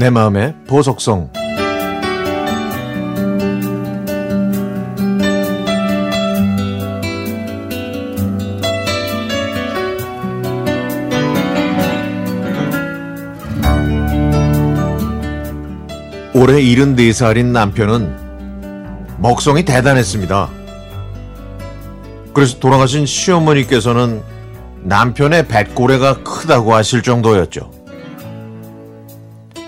내 마음의 보석성 올해 74살인 남편은 먹성이 대단했습니다. 그래서 돌아가신 시어머니께서는 남편의 뱃고래가 크다고 하실 정도였죠.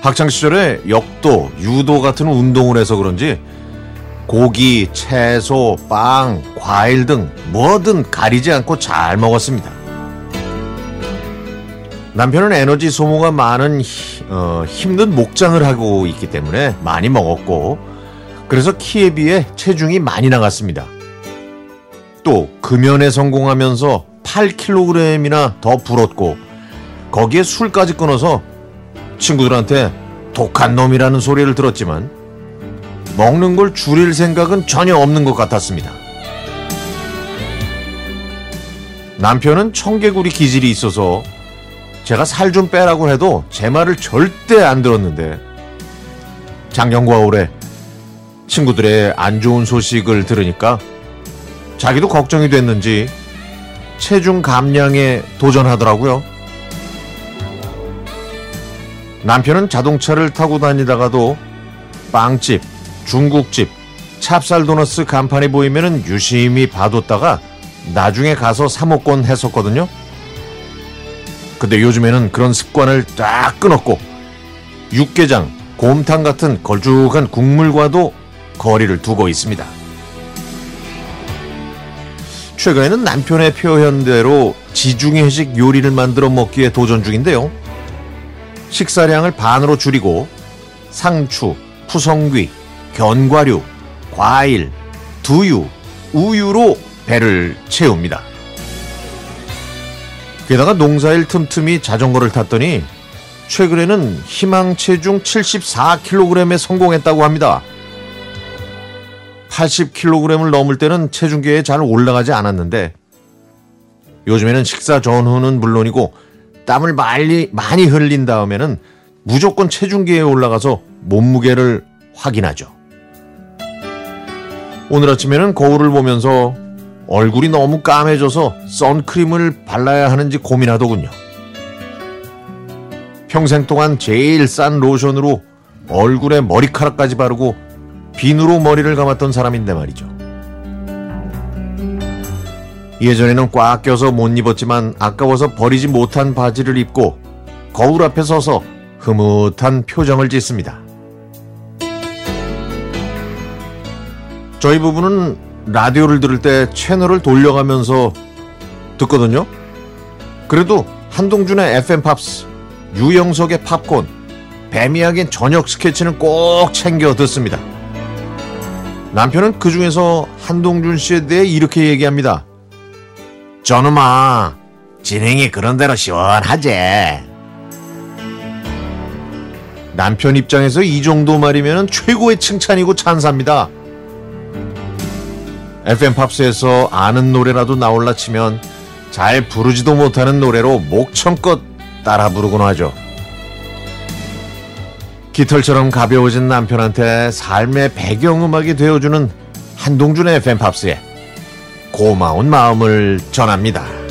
학창 시절에 역도, 유도 같은 운동을 해서 그런지 고기, 채소, 빵, 과일 등 뭐든 가리지 않고 잘 먹었습니다. 남편은 에너지 소모가 많은 히, 어, 힘든 목장을 하고 있기 때문에 많이 먹었고 그래서 키에 비해 체중이 많이 나갔습니다. 또 금연에 성공하면서 8kg이나 더 불었고 거기에 술까지 끊어서 친구들한테 독한 놈이라는 소리를 들었지만 먹는 걸 줄일 생각은 전혀 없는 것 같았습니다. 남편은 청개구리 기질이 있어서 제가 살 좀 빼라고 해도 제 말을 절대 안 들었는데 작년과 올해 친구들의 안 좋은 소식을 들으니까 자기도 걱정이 됐는지 체중 감량에 도전하더라고요. 남편은 자동차를 타고 다니다가도 빵집, 중국집, 찹쌀 도너스 간판이 보이면 유심히 봐뒀다가 나중에 가서 사 먹곤 했었거든요. 근데 요즘에는 그런 습관을 딱 끊었고 육개장, 곰탕 같은 걸쭉한 국물과도 거리를 두고 있습니다. 최근에는 남편의 표현대로 지중해식 요리를 만들어 먹기에 도전 중인데요. 식사량을 반으로 줄이고 상추, 푸성귀, 견과류, 과일, 두유, 우유로 배를 채웁니다. 게다가 농사일 틈틈이 자전거를 탔더니 최근에는 희망 체중 74kg에 성공했다고 합니다. 80kg을 넘을 때는 체중계에 잘 올라가지 않았는데 요즘에는 식사 전후는 물론이고 땀을 많이, 많이 흘린 다음에는 무조건 체중계에 올라가서 몸무게를 확인하죠. 오늘 아침에는 거울을 보면서 얼굴이 너무 까매져서 선크림을 발라야 하는지 고민하더군요. 평생 동안 제일 싼 로션으로 얼굴에 머리카락까지 바르고 비누로 머리를 감았던 사람인데 말이죠. 예전에는 꽉 껴서 못 입었지만 아까워서 버리지 못한 바지를 입고 거울 앞에 서서 흐뭇한 표정을 짓습니다. 저희 부부는 라디오를 들을 때 채널을 돌려가면서 듣거든요. 그래도 한동준의 FM 팝스, 유영석의 팝콘, 배미하긴 저녁 스케치는 꼭 챙겨 듣습니다. 남편은 그 중에서 한동준 씨에 대해 이렇게 얘기합니다. 저놈아, 진행이 그런대로 시원하제. 남편 입장에서 이 정도 말이면 최고의 칭찬이고 찬사입니다. FM 팝스에서 아는 노래라도 나올라 치면 잘 부르지도 못하는 노래로 목청껏 따라 부르곤 하죠. 깃털처럼 가벼워진 남편한테 삶의 배경음악이 되어주는 한동준의 FM 팝스에 고마운 마음을 전합니다.